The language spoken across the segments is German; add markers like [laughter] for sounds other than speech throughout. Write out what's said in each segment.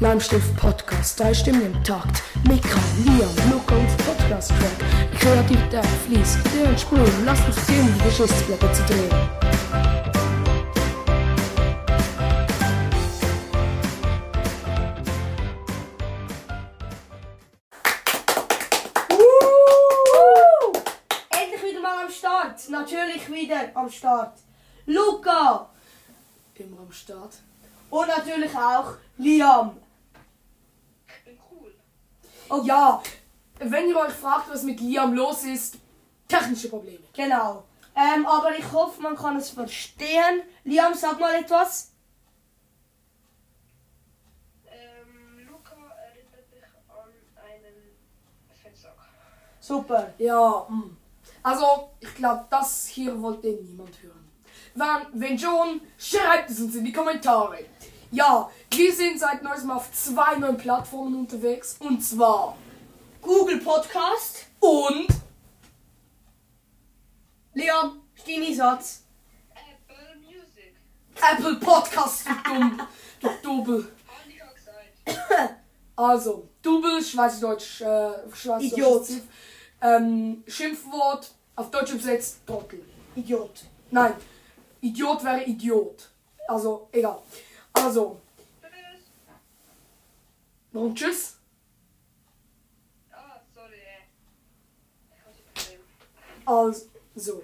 Leimstift Podcast, drei Stimmen im Takt. Mika, Liam, Luca und Podcast-Track. Kreativität fließt, Ideen sprühen, lasst uns sehen, die Geschichtsblätter zu drehen. Woo! Endlich wieder mal am Start. Natürlich wieder am Start. Luca. Immer am Start. Und natürlich auch Liam. Oh ja, wenn ihr euch fragt, was mit Liam los ist, technische Probleme. Genau. Ähm, aber ich hoffe, man kann es verstehen. Liam, sag mal etwas. Ähm, Luca erinnert mich an einen Fettsack. Super. Ja, mm. also ich glaube, das hier wollte niemand hören. Wenn, wenn schon, schreibt es uns in die Kommentare. Ja, wir sind seit neuestem auf zwei neuen Plattformen unterwegs. Und zwar Google Podcast. und Liam, Stini Satz. Apple Music. Apple Podcast, du dumm. Du Double. [coughs] Also, Double, Schweizerdeutsch, äh, Schweizerdeutsch. Idiot. Ähm, Schimpfwort, auf Deutsch übersetzt, Trottel. Idiot. Nein, Idiot wäre Idiot. Also, egal. Also, Tschüss. warum tschüss? Ah, sorry. Also,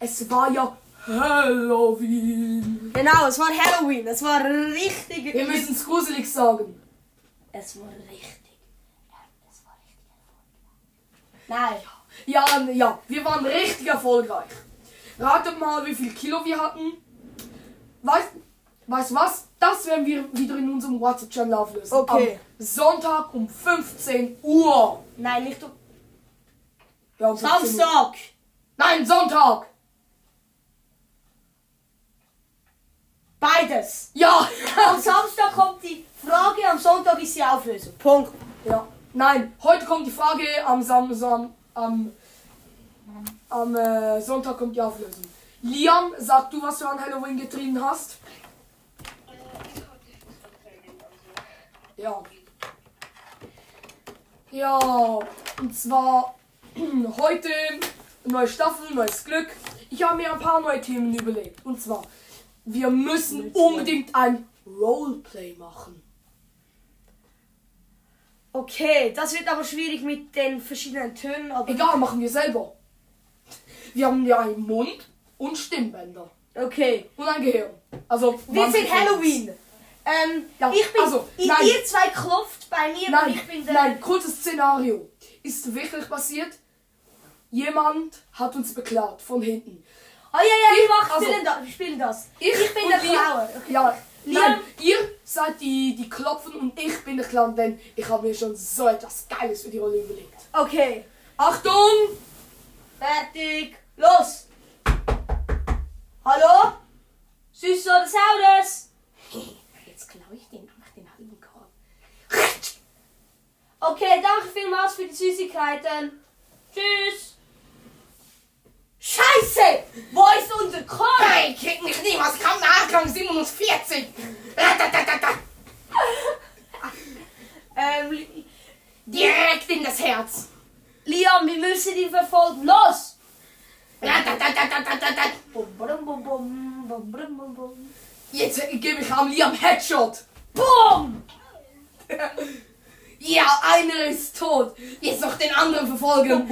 es war ja Halloween. Genau, es war Halloween. Es war richtig. Wir müssen es gruselig sagen. Es war richtig. Es war richtig Nein. Ja, ja, wir waren richtig erfolgreich. Ratet mal, wie viel Kilo wir hatten. Weißt, weißt du was? Das werden wir wieder in unserem WhatsApp-Channel auflösen. Okay. Am Sonntag um 15 Uhr. Nein, nicht um Ja, um 15 Uhr. Samstag. Nein, Sonntag. Beides. Ja. Am Samstag kommt die Frage, am Sonntag ist die Auflösung. Punkt. ja. Nein, heute kommt die Frage, am Samstag, am, am äh, Sonntag kommt die Auflösung. Liam, sag du, was du an Halloween getrieben hast. Äh, ich hatte Fußballtraining, also. Ja. Ja, und zwar [clears throat] heute neue Staffel, neues Glück. Ich habe mir ein paar neue Themen überlegt. Und zwar, wir müssen unbedingt ein Roleplay machen. Okay, das wird aber schwierig mit den verschiedenen Tönen, aber. Egal, machen wir selber. Wir haben ja einen Mund und Stimmbänder. Okay. Und ein Gehirn. Also, Wir sind. Halloween. Ähm, Ja, ich bin. also, i- nein. ihr zwei klopft bei mir Nein, ich bin der. nein, kurzes Szenario. Ist wirklich passiert? Jemand hat uns beklaut von hinten. Ah ja, ja, Ich- wir machen, also- spielen, das, wir spielen das. Ich, bin und der Flower. Okay. Ja, Liam- nein, ihr seid die, die klopfen und ich bin der Clown, denn ich habe mir schon so etwas Geiles für die Rolle überlegt. Okay. Achtung! Fertig. Los. Hallo? Süßer des Hauses. Jetzt klaue ich den, mach den halben Korb. Okay, danke vielmals für die Süßigkeiten. Tschüss. Scheiße! Wo ist unser Korb? Hey, krieg mich niemals, komm Nachgang 47! Ratatatata. Ähm, Li- Direkt in das Herz! Liam, wir müssen ihn verfolgen. Los! Jetzt gebe ich am Liam Headshot! Boom! Einer ist tot! Jetzt noch den anderen verfolgen!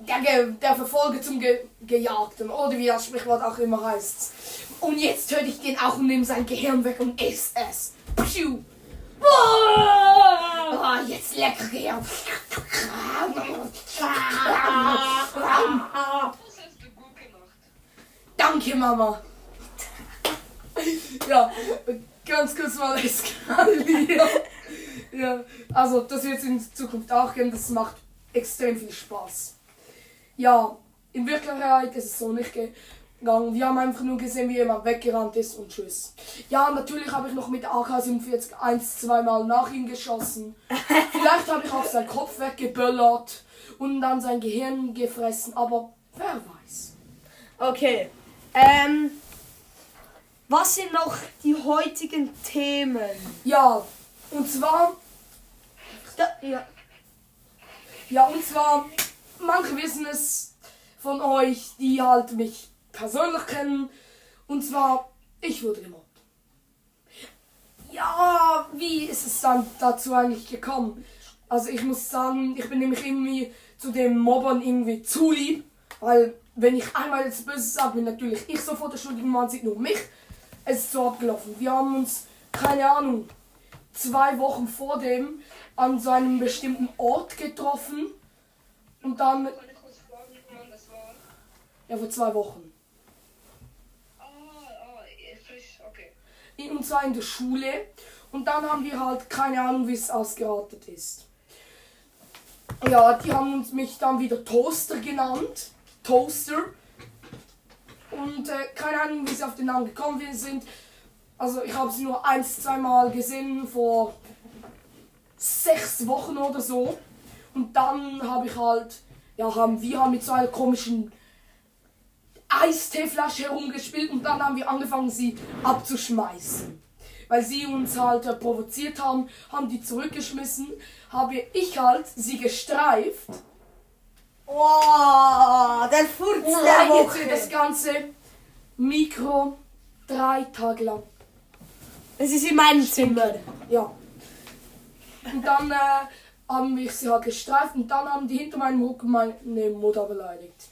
Der, der Verfolger zum Ge Gejagten, oder wie das Sprichwort auch immer heißt. Und jetzt töte ich den auch und nehme sein Gehirn weg und esse es. Pschuh. Boah! Oh, jetzt lecker Gehirn. Danke, Mama. ja, ganz kurz mal eskalieren. [laughs] ja, also das wird es in Zukunft auch geben. Das macht extrem viel Spaß. Ja, in Wirklichkeit ist es so nicht gegangen. Wir haben einfach nur gesehen, wie jemand weggerannt ist und tschüss. Ja, natürlich habe ich noch mit AK-47 eins, zweimal nach ihm geschossen. Vielleicht habe ich auch seinen Kopf weggeböllert und dann sein Gehirn gefressen, aber wer weiß. Okay. Ähm, Was sind noch die heutigen Themen? Ja, und zwar, Da, ja. ja, und zwar, manche wissen es von euch, die halt mich persönlich kennen. Und zwar, ich wurde gemobbt. Ja, wie ist es dann dazu eigentlich gekommen? Also ich muss sagen, ich bin nämlich irgendwie zu den Mobbern irgendwie zu lieb, weil wenn ich einmal jetzt Böses sage, bin natürlich ich sofort der Schuldige, man sieht nur mich. Es ist so abgelaufen. Wir haben uns, keine Ahnung, zwei Wochen vor dem an so einem bestimmten Ort getroffen und dann, Kann ich kurz fragen, wann das war? ja vor zwei Wochen. Ah, ah, eh, frisch, okay. In- und zwar in der Schule. Und dann haben wir halt keine Ahnung, wie es ausgeartet ist. Ja, die haben uns mich dann wieder Toaster genannt. Toaster. Und äh, keine Ahnung, wie sie auf den Namen gekommen sind. Also ich habe sie nur ein, zweimal gesehen vor sechs Wochen oder so. Und dann habe ich halt, ja, haben wir haben mit so einer komischen Eisteeflasche herumgespielt und dann haben wir angefangen, sie abzuschmeißen. Weil sie uns halt äh, provoziert haben, haben die zurückgeschmissen, habe ich halt sie gestreift. Oh, der Furz Und der wird das Woche. ganze Mikro drei Tage lang. Es ist in meinem Zimmer. Ja. Und dann äh, haben wir sie halt gestreift und dann haben die hinter meinem Rücken meine Mutter beleidigt.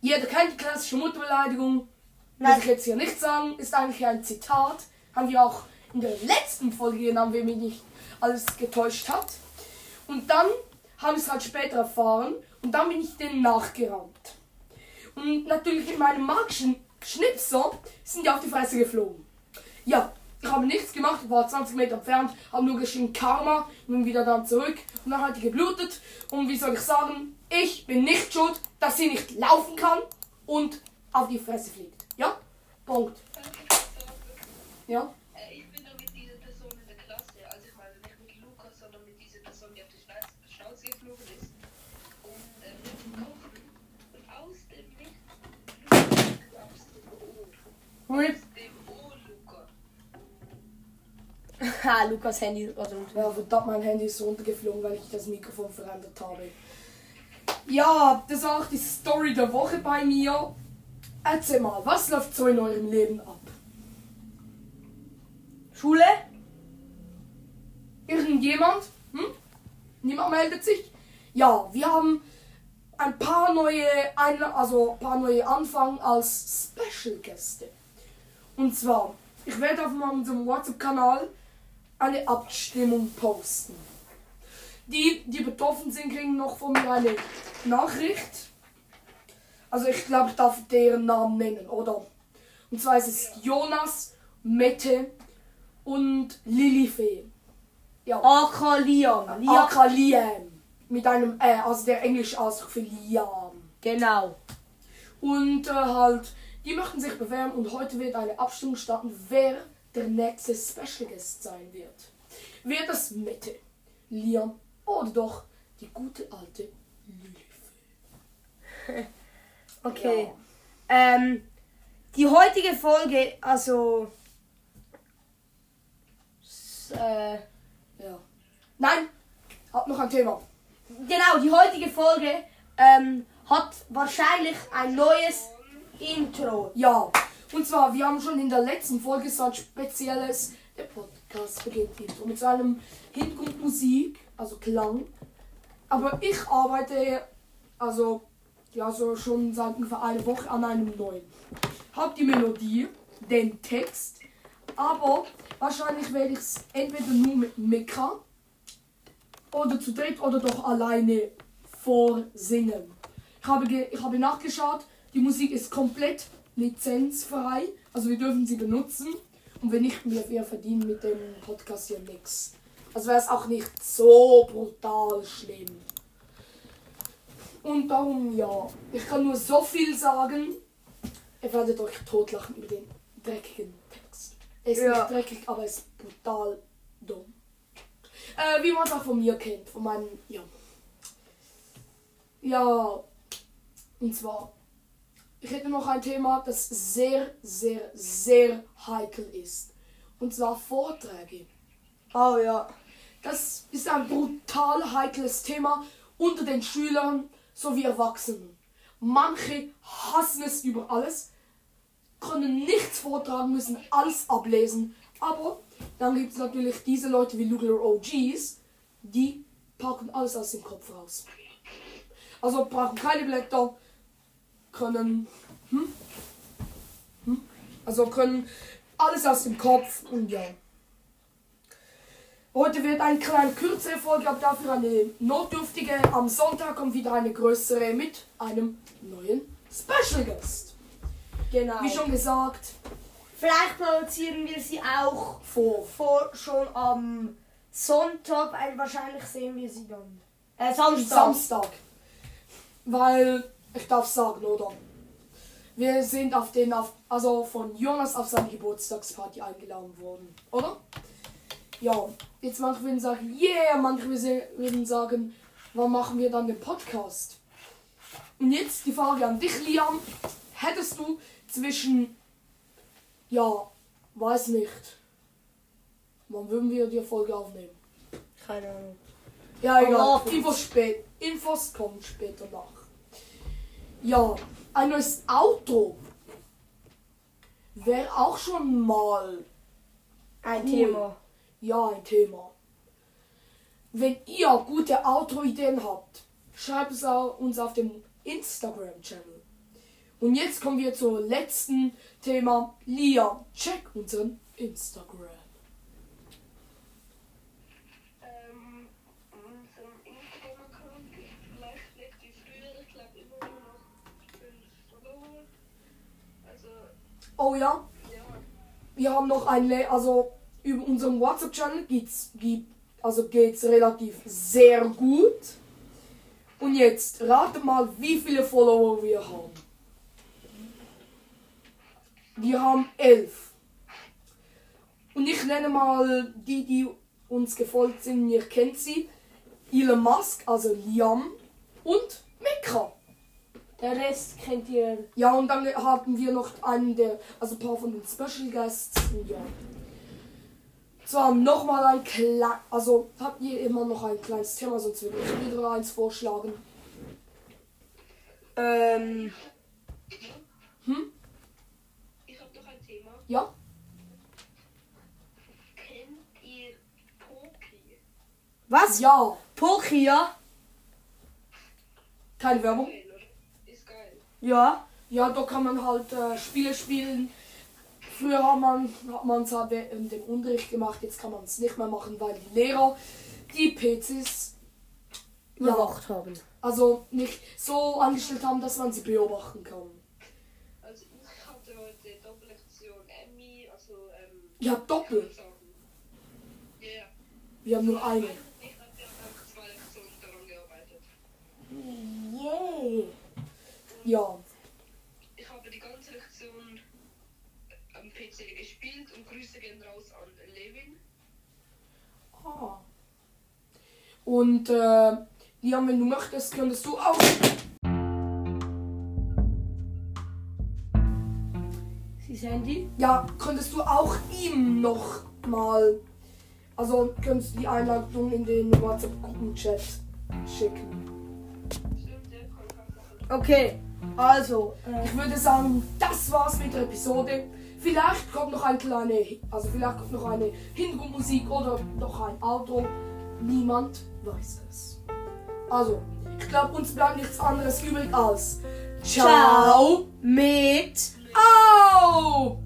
Jeder kennt die klassische Mutterbeleidigung. Muss ich jetzt hier nicht sagen, ist eigentlich ein Zitat. Haben wir auch in der letzten Folge genommen, wenn mich nicht alles getäuscht hat. Und dann habe ich es halt später erfahren und dann bin ich denen nachgerannt. Und natürlich mit meinem magischen Schnipser sind die auf die Fresse geflogen. Ja, ich habe nichts gemacht, ich war 20 Meter entfernt, habe nur geschrien Karma bin wieder dann zurück und dann hat die geblutet. Und wie soll ich sagen, ich bin nicht schuld, dass sie nicht laufen kann und auf die Fresse fliegt. Ja? Punkt. Ja? Äh, ich bin da mit dieser Person in der Klasse, also ich meine nicht mit Lukas, sondern mit dieser Person, die auf die Schnauz- Schnauze geflogen ist. Und äh, wir sind kochen und aus dem dem Ohr, Rip. aus dem Ohr, Luca. Ha, Lukas Handy ist gerade unten. Ja, verdammt, mein Handy ist runtergeflogen, weil ich das Mikrofon verändert habe. Ja, das war auch die Story der Woche bei mir. Erzähl mal, was läuft so in eurem Leben ab? Schule? Irgendjemand? Hm? Niemand meldet sich? Ja, wir haben ein paar neue, ein, also ein paar neue Anfang als Special Gäste. Und zwar, ich werde auf unserem WhatsApp-Kanal eine Abstimmung posten. Die, die betroffen sind, kriegen noch von mir eine Nachricht. Also ich glaube, ich darf deren Namen nennen, oder? Und zwar ist es Jonas, Mette und Lilifee. Ja. Aka Liam. Liam. Aka Liam. Mit einem äh, also der englische Ausdruck für Liam. Genau. Und äh, halt, die möchten sich bewerben und heute wird eine Abstimmung starten, wer der nächste Special Guest sein wird. Wird das Mette, Liam oder doch die gute alte Lilifee? [laughs] Okay. Ähm, die heutige Folge, also. Äh, Ja. Nein, hab noch ein Thema. genau, die heutige Folge ähm, hat wahrscheinlich ein neues Intro. Ja, und zwar, wir haben schon in der letzten Folge so ein spezielles, der Podcast beginnt mit so einem Hintergrundmusik, also Klang. Aber ich arbeite, also, ja, so schon seit ungefähr einer Woche an einem neuen. Hab die Melodie, den Text, aber wahrscheinlich werde ich es entweder nur mit Mika oder zu dritt oder doch alleine vorsingen. Ich habe, ich habe nachgeschaut, die Musik ist komplett lizenzfrei, also wir dürfen sie benutzen. Und wenn nicht, wir, wir verdienen mit dem Podcast hier nichts. Also wäre es auch nicht so brutal schlimm. Und darum, ja, ich kann nur so viel sagen. Ihr werdet euch totlachen über den dreckigen Text. Er ist Ja. nicht dreckig, aber er ist brutal dumm. Äh, wie man es auch von mir kennt, von meinem, ja. Ja, und zwar, ich hätte noch ein Thema, das sehr, sehr, sehr heikel ist. Und zwar Vorträge. Oh ja. Das ist ein brutal heikles Thema unter den Schülern sowie Erwachsenen. Manche hassen es über alles, können nichts vortragen, müssen alles ablesen. Aber dann gibt es natürlich diese Leute wie Nuclear OGs, die packen alles aus dem Kopf raus. Also brauchen keine Blätter, können, hm? Hm? also können alles aus dem Kopf und ja. Heute wird eine kleine kürzere Folge, aber dafür eine notdürftige. Am Sonntag kommt wieder eine größere mit einem neuen Special Guest. Genau. Wie schon gesagt, Vielleicht produzieren wir sie auch vor. vor schon am Sonntag, weil wahrscheinlich sehen wir sie dann. Äh, Samstag. Samstag. Weil, ich darf sagen, oder? Wir sind auf den, auf, also von Jonas auf seine Geburtstagsparty eingeladen worden, oder? Ja, jetzt manche würden sagen, yeah, manche würden sagen, wann machen wir dann den Podcast? Und jetzt die Frage an dich, Liam. Hättest du zwischen, ja, weiß nicht, wann würden wir die Folge aufnehmen? Keine Ahnung. Ja, egal. Infos, spät. Infos kommen später nach. Ja, ein neues Auto wäre auch schon mal Ein Cool. Thema. ja ein Thema. Wenn ihr gute Autoideen habt, schreibt es uns auf dem Instagram-Channel. Und jetzt kommen wir zum letzten Thema. Lia, check unseren Instagram. Ähm, unserem Instagram-Account vielleicht vielleicht wie früher, ich glaube immer nur noch 5 Follower. Also, Oh ja, wir haben noch ein, Le also über unseren WhatsApp-Channel geht's, gibt, also geht's relativ sehr gut. Und jetzt rate mal, wie viele Follower wir haben. Wir haben elf. Und ich nenne mal die, die uns gefolgt sind. Ihr kennt sie. Elon Musk, also Liam und Mika. Der Rest kennt ihr. Ja, und dann hatten wir noch einen der, also ein paar von den Special Guests. Ja. Zwar nochmal ein klein, also habt ihr immer noch ein kleines Thema, sonst würde ich wieder eins vorschlagen. Ähm, Hm? ich habe noch ein Thema. Ja? Kennt ihr Poki? was? Ja. Pokia? Keine Werbung. Geil, oder? Ist geil. Ja. Ja, da kann man halt äh, Spiele spielen. Früher hat man hat man es halt während dem Unterricht gemacht, jetzt kann man es nicht mehr machen, weil die Lehrer die PCs ja, Überwacht haben. also nicht so angestellt haben, dass man sie beobachten kann. Also, ich hatte heute Doppellektion Emmy, also, ähm. Ja, sagen. Ja, ja. Wir haben nur eine. Ich habe ja einfach zwei Lektionen daran gearbeitet. Yay. Ja. Ich habe die ganze Lektion am PC gespielt und Grüße gehen raus an Levin. Ah. Und äh, Liam, wenn du möchtest, könntest du auch. Sie Handy? Ja, könntest du auch ihm noch mal. Also könntest du die Einladung in den WhatsApp-Gruppenchat schicken. Stimmt, der kann ich auch machen. Okay. Also, äh, Ich würde sagen, das war's mit der Episode. Vielleicht kommt noch ein kleine, also vielleicht kommt noch eine Hintergrundmusik oder noch ein Outro. Niemand weiß es. Also, ich glaube, uns bleibt nichts anderes übrig als Ciao. mit Au!